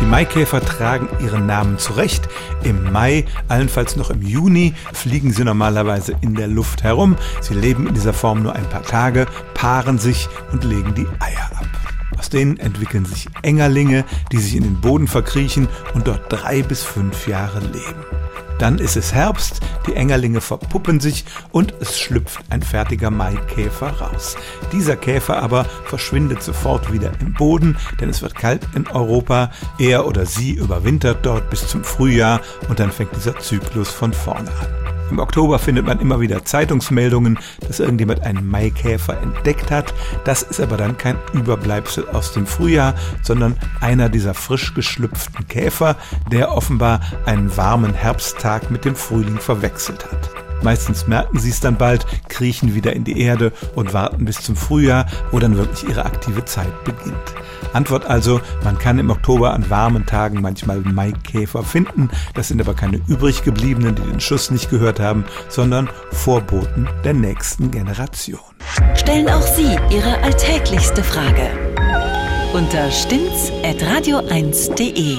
Die Maikäfer tragen ihren Namen zurecht. Im Mai, allenfalls noch im Juni, fliegen sie normalerweise in der Luft herum. Sie leben in dieser Form nur ein paar Tage, paaren sich und legen die Eier ab. Aus denen entwickeln sich Engerlinge, die sich in den Boden verkriechen und dort drei bis fünf Jahre leben. Dann ist es Herbst, die Engerlinge verpuppen sich und es schlüpft ein fertiger Maikäfer raus. Dieser Käfer aber verschwindet sofort wieder im Boden, denn es wird kalt in Europa. Er oder sie überwintert dort bis zum Frühjahr und dann fängt dieser Zyklus von vorne an. Im Oktober findet man immer wieder Zeitungsmeldungen, dass irgendjemand einen Maikäfer entdeckt hat. Das ist aber dann kein Überbleibsel aus dem Frühjahr, sondern einer dieser frisch geschlüpften Käfer, der offenbar einen warmen Herbsttag mit dem Frühling verwechselt hat. Meistens merken sie es dann bald, kriechen wieder in die Erde und warten bis zum Frühjahr, wo dann wirklich ihre aktive Zeit beginnt. Antwort also, man kann im Oktober an warmen Tagen manchmal Maikäfer finden. Das sind aber keine übrig gebliebenen, die den Schuss nicht gehört haben, sondern Vorboten der nächsten Generation. Stellen auch Sie Ihre alltäglichste Frage unter stimmtz.radio1.de.